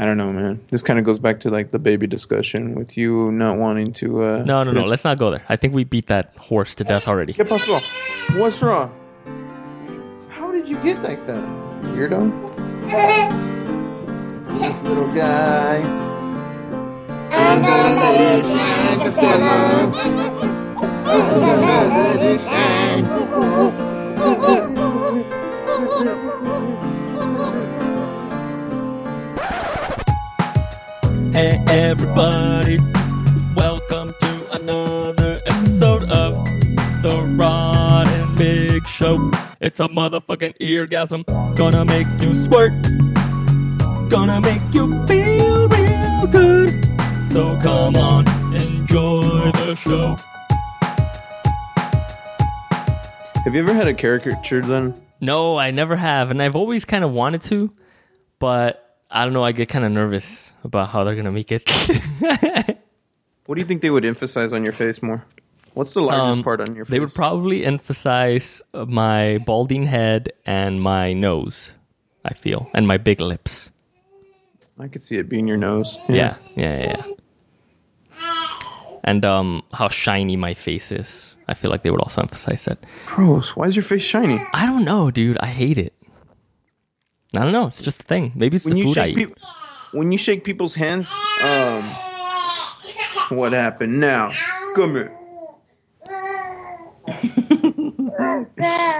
I don't know, man. This kind of goes back to like the baby discussion with you not wanting to. Uh, No, no, no. Let's not go there. I think we beat that horse to death already. ¿Qué pasó? What's wrong? How did you get like that? Weirdo. This little guy. I'm gonna let it shine, just Hey, everybody. Welcome to another episode of The Rod and Big Show. It's a motherfucking eargasm. Gonna make you squirt. Gonna make you feel real good. So come on, enjoy the show. Have you ever had a caricature done? No, I never have, and I've always kind of wanted to, but I don't know. I get kind of nervous about how they're gonna make it. What do you think they would emphasize on your face more? What's the largest Um, part on your face? they would probably emphasize my balding head and my nose. I feel, and my big lips. I could see it being your nose. Yeah, yeah, yeah. yeah. And um, how shiny my face is. I feel like they would also emphasize that. Gross. Why is your face shiny? I don't know, dude. I hate it. I don't know. It's just a thing. Maybe it's When the you food I eat. When you shake people's hands, um, what happened now? Come here.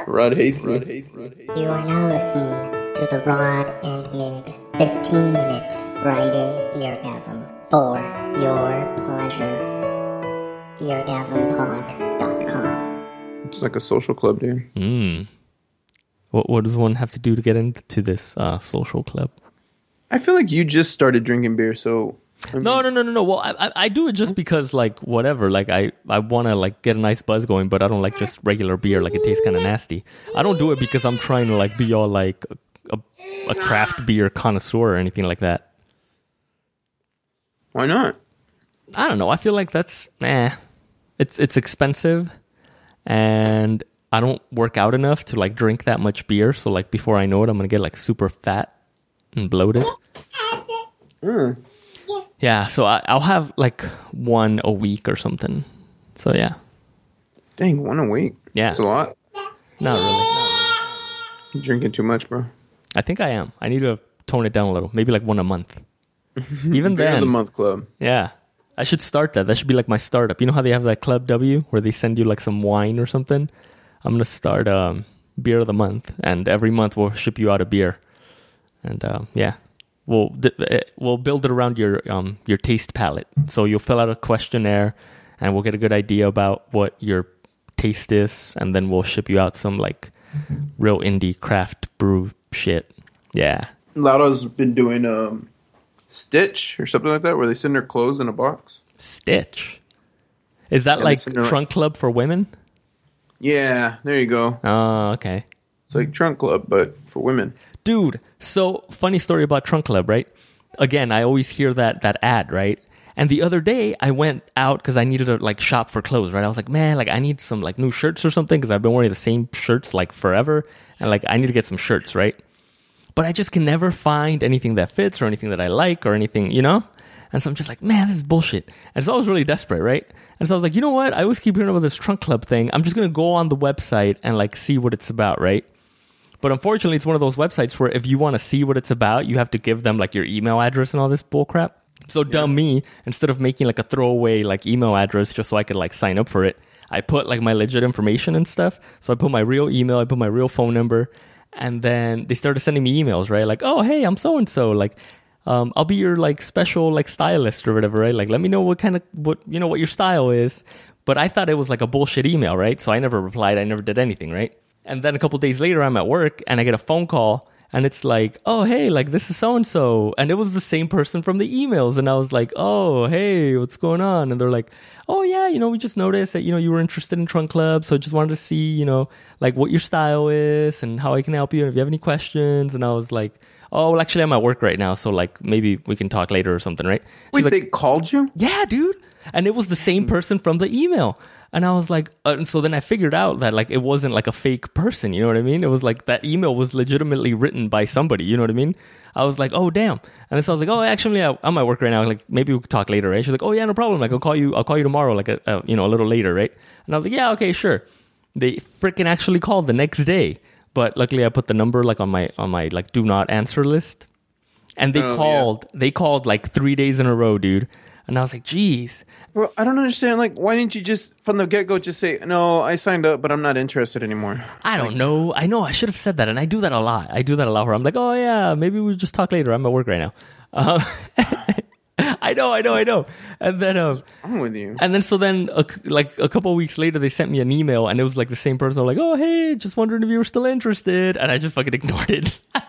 Rod hates Rod hates Rod hates. You are now listening to the Rod and Mid 15 minute Friday eargasm for your pleasure. Eargasmpod.com. It's like a social club, dude. Mm. What what does one have to do to get into this uh, social club? I feel like you just started drinking beer, so I mean, No, no, no, no, no. Well, I, I, I do it just because, like, whatever. Like, I, I want to like get a nice buzz going, but I don't like just regular beer. Like, it tastes kind of nasty. I don't do it because I'm trying to like be all like a, a, a craft beer connoisseur or anything like that. why not? I don't know. I feel like that's nah. It's it's expensive, and I don't work out enough to like drink that much beer. So like before I know it, I'm gonna get like super fat and bloated. Mm. Yeah, so I, I'll have like one a week or something. So yeah, Dang, one a week. Yeah. It's a lot. not really. You're drinking too much, bro. I think I am. I need to tone it down a little. Maybe like one a month. Even Beer of then, the month club. yeah. I should start that. That should be like my startup. You know how they have that Club W where they send you like some wine or something? I'm going to start um, beer of the month and every month we'll ship you out a beer. And um, yeah. We'll eh, we'll build it around your um your taste palette. So you'll fill out a questionnaire and we'll get a good idea about what your taste is and then we'll ship you out some like real indie craft brew shit. Yeah. Lauda's been doing um, Stitch or something like that, where they send their clothes in a box. Stitch. Is that Yeah, like trunk club for women? Yeah, there you go. Oh, okay. It's like trunk club, but for women. Dude, so funny story about Trunk Club, right? Again, I always hear that that ad, right? And the other day I went out because I needed to like shop for clothes, right? I was like, man, like I need some like new shirts or something because I've been wearing the same shirts like forever, and like I need to get some shirts, right? But I just can never find anything that fits or anything that I like or anything, you know? And so I'm just like, man, this is bullshit. And so I was really desperate, right? And so I was like, you know what? I always keep hearing about this trunk club thing. I'm just gonna go on the website and like see what it's about, right? But unfortunately, it's one of those websites where if you want to see what it's about, you have to give them like your email address and all this bullcrap. So dumb me, instead of making like a throwaway like email address just so I could like sign up for it, I put like my legit information and stuff. So I put my real email, I put my real phone number, and then they started sending me emails, right? Like, oh hey, I'm so and so, like. Um, I'll be your like special like stylist or whatever, right? Like, let me know what kind of what you know what your style is. But I thought it was like a bullshit email, right? So I never replied. I never did anything, right? And then a couple days later, I'm at work and I get a phone call and it's like, oh, hey, like this is so and so. And it was the same person from the emails. And I was like, oh, hey, what's going on? And they're like, oh, yeah, you know, we just noticed that, you know, you were interested in Trunk Club. So I just wanted to see, you know, like what your style is and how I can help you. And if you have any questions. And I was like, oh, well, actually, I'm at work right now. So like maybe we can talk later or something, right? She's Wait, like, they called you? yeah, dude. And it was the same hmm. person from the email. And I was like, uh, and so then I figured out that like it wasn't like a fake person. You know what I mean? It was like that email was legitimately written by somebody. You know what I mean? I was like, oh damn. And so I was like, oh, actually, I, I'm at work right now. Like maybe we could talk later, right? She's like, oh yeah, no problem. Like I'll call you. I'll call you tomorrow. Like a, a you know a little later, right? And I was like, yeah, okay, sure. They freaking actually called the next day, but luckily I put the number like on my on my like do not answer list, and they Oh, yeah. called. They called like three days in a row, dude. And I was like, geez. Bro, I don't understand. Like, why didn't you just from the get go just say no? I signed up, but I'm not interested anymore. I don't know. I know I should have said that, and I do that a lot. I do that a lot where I'm like, oh yeah, maybe we'll just talk later. I'm at work right now. Um, I know, I know, I know. And then, um, I'm with you. and then so then, a like a couple weeks later, they sent me an email, and it was like the same person. like, oh hey, just wondering if you were still interested, and I just fucking ignored it.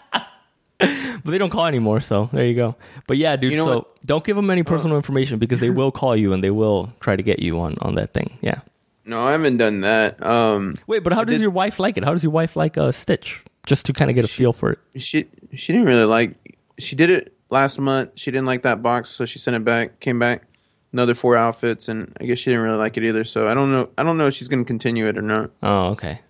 but they don't call anymore, so there you go. But yeah, dude. You know so what? Don't give them any personal information because they will call you and they will try to get you on on that thing. Yeah. No, I haven't done that. Um, Wait, but how does did- your wife like it? How does your wife like uh, Stitch? Just to kind of get a feel for it. she she didn't really like. She did it last month. She didn't like that box, so she sent it back. Came back, another four outfits, and I guess she didn't really like it either. So I don't know. I don't know if she's going to continue it or not. Oh, okay.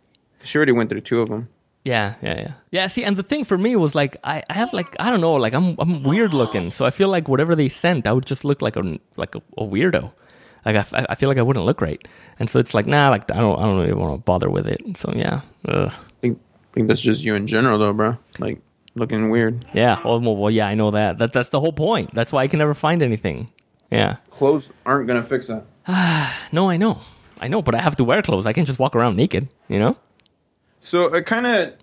She already went through two of them. Yeah, yeah, yeah. Yeah, see, and the thing for me was like I, I have like I don't know, like I'm I'm weird looking, so I feel like whatever they sent, I would just look like a like a, a weirdo. Like I, f- I feel like I wouldn't look right, and so it's like nah, like I don't I don't really want to bother with it. So yeah, Ugh. I think, I think that's just you in general, though, bro. Like looking weird. yeah. Well, well, yeah, I know that. That that's the whole point. That's why I can never find anything. Yeah. Clothes aren't going to fix that. No, I know, I know, but I have to wear clothes. I can't just walk around naked. You know. So I kind of,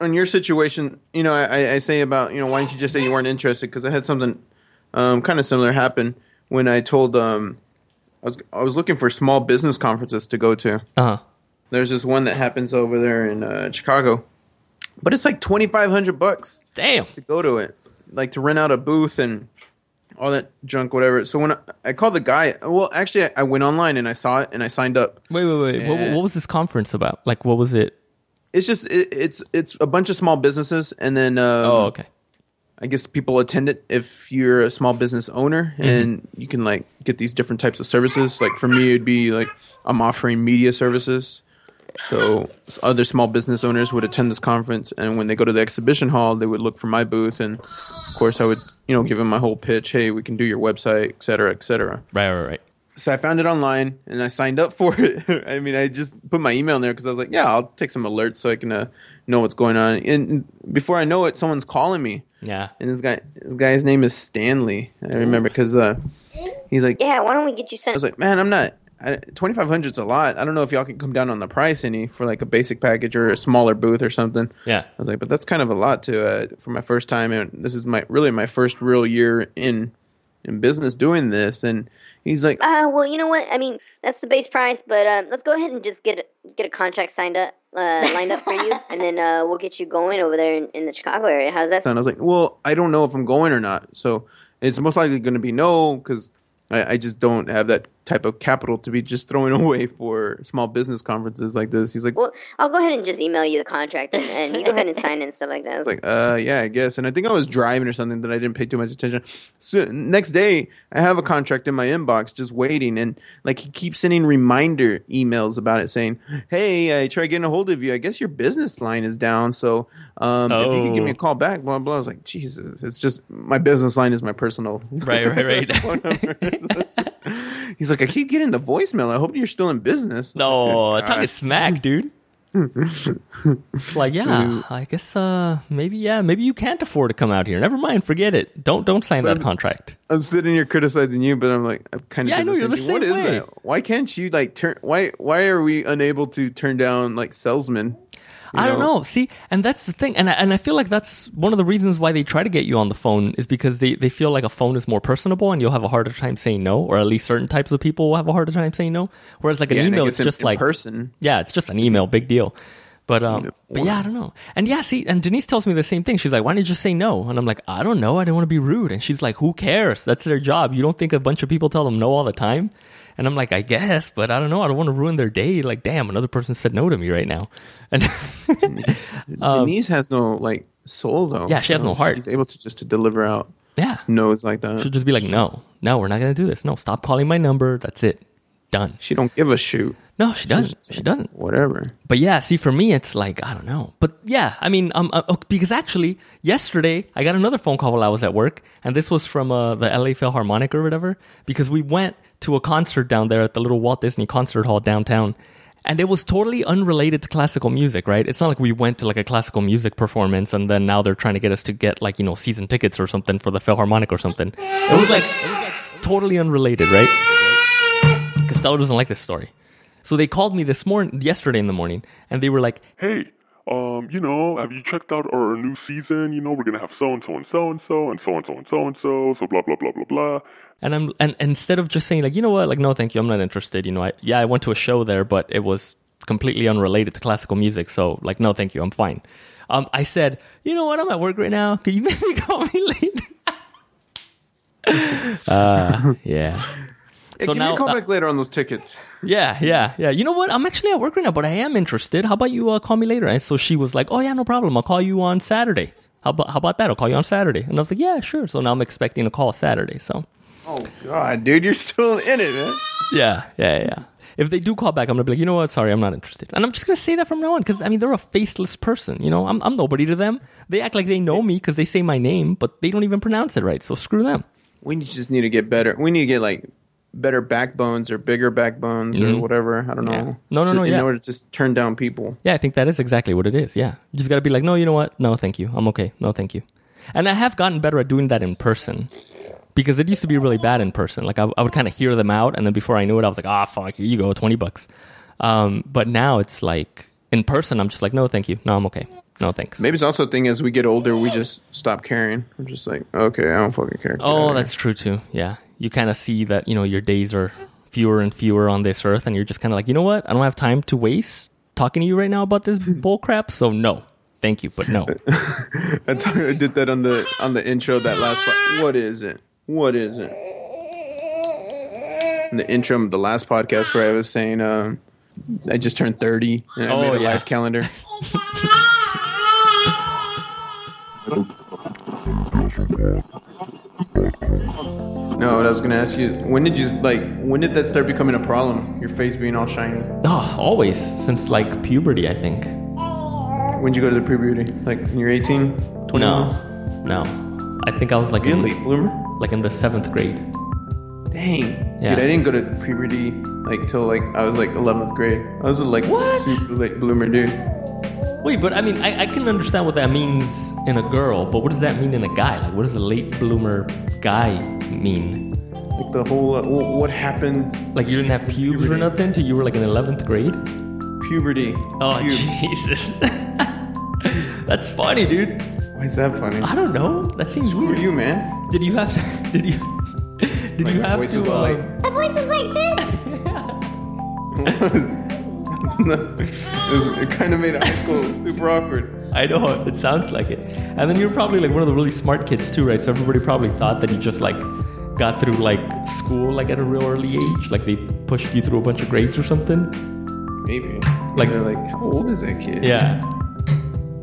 on your situation, you know, I, I say about, you know, why didn't you just say you weren't interested? Because I had something um, kind of similar happen when I told, um, I was I was looking for small business conferences to go to. Uh huh. There's this one that happens over there in uh, Chicago, but it's like twenty five hundred bucks Damn. to go to it, like to rent out a booth and all that junk, whatever. So when I, I called the guy, well, actually, I, I went online and I saw it and I signed up. Wait, wait, wait. What, what was this conference about? Like, what was it? It's just it, it's it's a bunch of small businesses, and then um, Oh, okay. I guess people attend it if you're a small business owner Mm-hmm. and you can like get these different types of services. Like for me, it'd be like I'm offering media services. So other small business owners would attend this conference, and when they go to the exhibition hall, they would look for my booth, and of course, I would you know give them my whole pitch. Hey, we can do your website, et cetera, et cetera. Right, right, right. So I found it online, and I signed up for it. I mean, I just put my email in there because I was like, yeah, I'll take some alerts so I can uh, know what's going on. And before I know it, someone's calling me. Yeah. And this guy, this guy's name is Stanley. I remember because uh, he's like, Yeah, why don't we get you sent? I was like, man, I'm not. Twenty five hundred's a lot. I don't know if y'all can come down on the price any for like a basic package or a smaller booth or something. Yeah. I was like, but that's kind of a lot to uh, for my first time, and this is my really my first real year in in business doing this. And he's like, Uh, well, you know what? I mean, that's the base price, but uh, let's go ahead and just get a, get a contract signed up, uh, lined up for you, and then uh, we'll get you going over there in, in the Chicago area. How's that? sound I was like, well, I don't know if I'm going or not. So it's most likely going to be no because I, I just don't have that type of capital to be just throwing away for small business conferences like this. He's like, Well, I'll go ahead and just email you the contract, and, and you go ahead and sign it and stuff like that. I was like, uh, yeah, I guess. And I think I was driving or something that I didn't pay too much attention. So next day, I have a contract in my inbox just waiting, and like he keeps sending reminder emails about it, saying, "Hey, I tried getting a hold of you. I guess your business line is down. So um, if you could give me a Oh. call back, blah blah." I was like, Jesus, it's just my business line is my personal. Right, right, right. phone number. So it's just- He's like, I keep getting the voicemail. I hope you're still in business. No, Okay, talking smack, dude. it's like, yeah, I guess uh maybe yeah, maybe you can't afford to come out here. Never mind, forget it. Don't don't sign that But- contract. I'm sitting here criticizing you, but I'm like, I'm kind of Yeah, I know, you're the What same is way. that? Why can't you like turn? Why why are we unable to turn down like salesmen? You I don't know. See, and that's the thing, and I, and I feel like that's one of the reasons why they try to get you on the phone is because they, they feel like a phone is more personable, and you'll have a harder time saying no, or at least certain types of people will have a harder time saying no. Whereas like an Yeah, email in- just in like person. Yeah, it's just an email, big deal. But um, but yeah, I don't know. And yeah, see, and Denise tells me the same thing. She's like, "Why don't you just say no?" And I'm like, "I don't know. I didn't want to be rude." And she's like, "Who cares? That's their job. You don't think a bunch of people tell them no all the time?" And I'm like, "I guess, but I don't know. I don't want to ruin their day. Like, damn, another person said no to me right now." And Denise has no like soul though. Um, Yeah, she has no heart. She's able to just to deliver out yeah, no's like that. she'll just be like, "No, no, we're not gonna do this. No, stop calling my number. That's it." done. She don't give a shoot. No, she doesn't. She doesn't. Whatever. But yeah, see, for me, it's like I don't know. But yeah, I mean, um, uh, because actually, yesterday I got another phone call while I was at work, and this was from uh, the LA Philharmonic or whatever, because we went to a concert down there at the little Walt Disney Concert Hall downtown, and it was totally unrelated to classical music, right? It's not like we went to like a classical music performance, and then now they're trying to get us to get like you know season tickets or something for the Philharmonic or something. It was like, it was like totally unrelated, right? Costello doesn't like this story. So they called me this morning, yesterday in the morning, and they were like, hey, um, you know, have you checked out our new season? You know, we're gonna have so and so and so and so and so and so and so and so, so blah blah blah blah blah. and I'm and instead of just saying like, you know what, like no, thank you, I'm not interested. You know, I, yeah, I went to a show there, but it was completely unrelated to classical music, so like, no, thank you, I'm fine. Um, I said, you know what, I'm at work right now. Can you maybe call me later? uh, yeah. So give now, call uh, back later on those tickets. Yeah, yeah, yeah. You know what? I'm actually at work right now, but I am interested. How about you uh, call me later? And so she was like, "Oh yeah, no problem. I'll call you on Saturday." How about how about that? I'll call you on Saturday. And I was like, "Yeah, sure." So now I'm expecting a call Saturday. So Oh God, dude, you're still in it, man. yeah, yeah, yeah. If they do call back, I'm gonna be like, you know what? Sorry, I'm not interested. And I'm just gonna say that from now on because I mean they're a faceless person. You know, I'm I'm nobody to them. They act like they know me because they say my name, but they don't even pronounce it right. So screw them. We just need to get better. We need to get like better backbones or bigger backbones or whatever. I don't know. Mm-hmm. No, no, no, In yeah. order to just turn down people. Yeah, I think that is exactly what it is. Yeah. You just got to be like, no, you know what? No, thank you. I'm okay. No, thank you. And I have gotten better at doing that in person because it used to be really bad in person. Like, I, I would kind of hear them out, and then before I knew it, I was like, ah, fuck, here you go, 20 bucks. Um, but now it's like, in person, I'm just like, no, thank you. No, I'm okay. No, thanks. Maybe it's also a thing as we get older, we just stop caring. We're just like, okay, I don't fucking care. Oh, that's true too. Yeah. You kind of see that, you know, your days are fewer and fewer on this earth, and you're just kind of like, you know what? I don't have time to waste talking to you right now about this bull crap. So, no. Thank you, but no. here. I I did that on the on the intro that last. Po- what is it? What is it? In the intro of the last podcast where I was saying, um, I just turned thirty and I Oh, made a yeah. life calendar. No, what I was gonna ask you, when did you like? When did that start becoming a problem? Your face being all shiny. Oh, always since like puberty, I think. When did you go to the puberty? Like when you're 18, 21? No, no. I think I was like You a in, late bloomer? like in the seventh grade. Dang. Yeah. Dude, I didn't go to puberty like till like I was like 11th grade. I was a like What? super late bloomer dude. Wait, but I mean, I, I can understand what that means in a girl, but what does that mean in a guy? Like, what does a late bloomer guy mean? Like the whole uh, what happens Like, you didn't have pubes or nothing till you were like in eleventh grade? puberty. Oh, Pube. Jesus. That's funny, dude. Why is that funny? I don't know. That seems Who are weird. you, man? Did you have to? Did you? Did Like, you have voice to? was all uh, like- My voice is like this. it, was, it kind of made high school super awkward. I know it sounds like it. And then you're probably like one of the really smart kids too, right? So everybody probably thought that you just like got through like school like at a real early age, like they pushed you through a bunch of grades or something. Maybe. Like- they're like, how old is that kid? Yeah.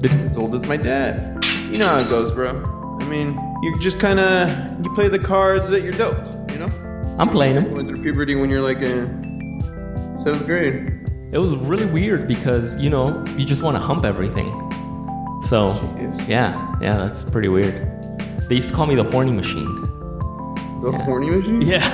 Did, as old as my dad. You know how it goes, bro. I mean, you just kind of you play the cards that you're dealt. You know, I'm playing you him. went through puberty when you're like in seventh grade. It was really weird because you know you just want to hump everything. So yeah, yeah, that's pretty weird. They used to call me the horny machine. The Yeah. horny machine. Yeah.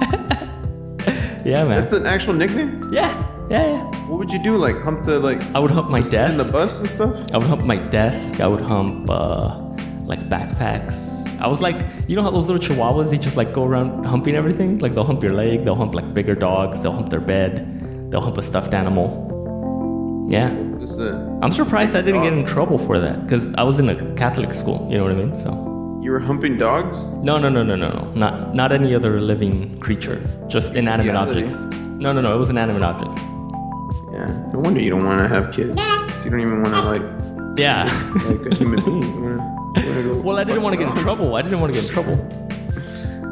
yeah, man. That's an actual nickname. yeah, yeah, yeah. What would you do? Like hump the like I would hump my desk. in the bus and stuff. I would hump my desk. I would hump uh, like backpacks. I was like, you know how those little chihuahuas they just like go around humping everything? Like they'll hump your leg, they'll hump like bigger dogs, they'll hump their bed, they'll hump a stuffed animal. Yeah, Just uh, I'm surprised I didn't get in trouble for that because I was in a Catholic school. You know what I mean? So you were humping dogs. no, no, no, no, no, no, not not any other living creature, just inanimate reality. objects. No, no, no, it was inanimate objects. Yeah. No wonder you don't want to have kids. 'Cause You don't even want to like Yeah. like a human being. You wanna, you wanna go well, I didn't fuck want to get in dogs. trouble. I didn't want to get in trouble.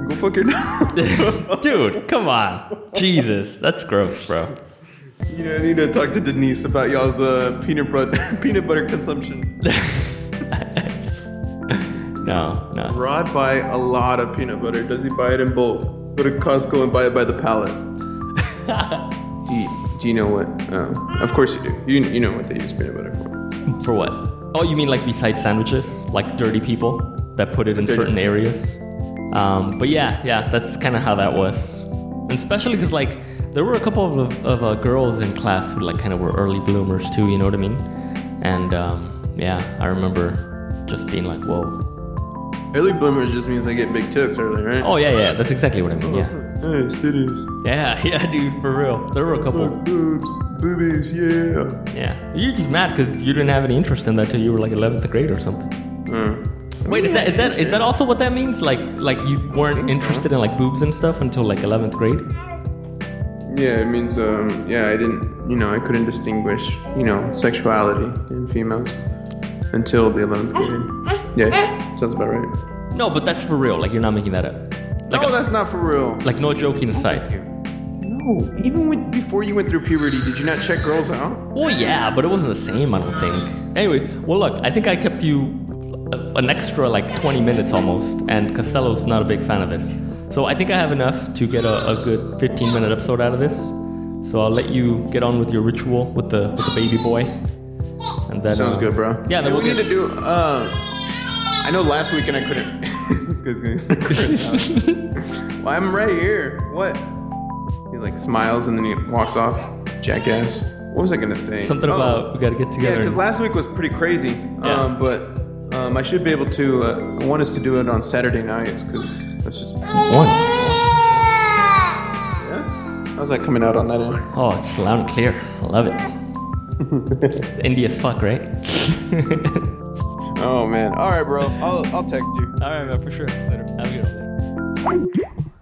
Go fuck your dog. Dude, come on. Jesus, that's gross, bro. You know, I need to talk to Denise about y'all's uh, peanut butter peanut butter consumption. No, no. Rod buy a lot of peanut butter. Does he buy it in bulk? Go to Costco and buy it by the pallet. Do you, do you know what? Uh, of course you do. You you know what they use peanut butter for? For what? Oh, you mean like besides sandwiches? Like dirty people that put it in Dirty- certain areas? Um, but yeah, yeah, that's kind of how that was. And especially because like there were a couple of, of uh, girls in class who like kind of were early bloomers too. You know what I mean? And um, yeah, I remember just being like, whoa. Early bloomers just means they get big tits early, right? Oh yeah, yeah, that's exactly what I mean. Yeah, Hey, titties. yeah, yeah, dude, for real. There were a couple. Boobs, boobies, yeah. Yeah, you're just mad because you didn't have any interest in that till you were like 11th grade or something. Uh, Wait, is that is that is that also what that means? Like like you weren't interested in like boobs and stuff until like 11th grade? Yeah, it means um, yeah, I didn't, you know, I couldn't distinguish, you know, sexuality in females until the 11th grade. Yeah, sounds about right. No, but that's for real. Like you're not making that up. Like no, that's not for real. like no joking aside. No, even when, before you went through puberty, did you not check girls out? Well, yeah, but it wasn't the same. I don't think. Anyways, well, look, I think I kept you an extra like 20 minutes almost, and Costello's not a big fan of this. So I think I have enough to get a, a good 15 minute episode out of this. So I'll let you get on with your ritual with the with the baby boy. And then Sounds uh, good, bro. Yeah, then And we'll we need get- to do. Uh, I know last weekend I couldn't. this guy's gonna start well, I'm right here. What? He like smiles and then he walks off. Jackass. What was I gonna say? Something Oh. about we got to get together. Yeah, because last week was pretty crazy. Yeah. Um, but um, I should be able to. Uh, I want us to do it on Saturday nights because that's just. One. Yeah. How's that coming out on that end? Oh, it's loud and clear. I love it. it's Indie as fuck, right? Oh man. All right, bro. I'll I'll text you. All right, man, for sure. Later. Have a good one.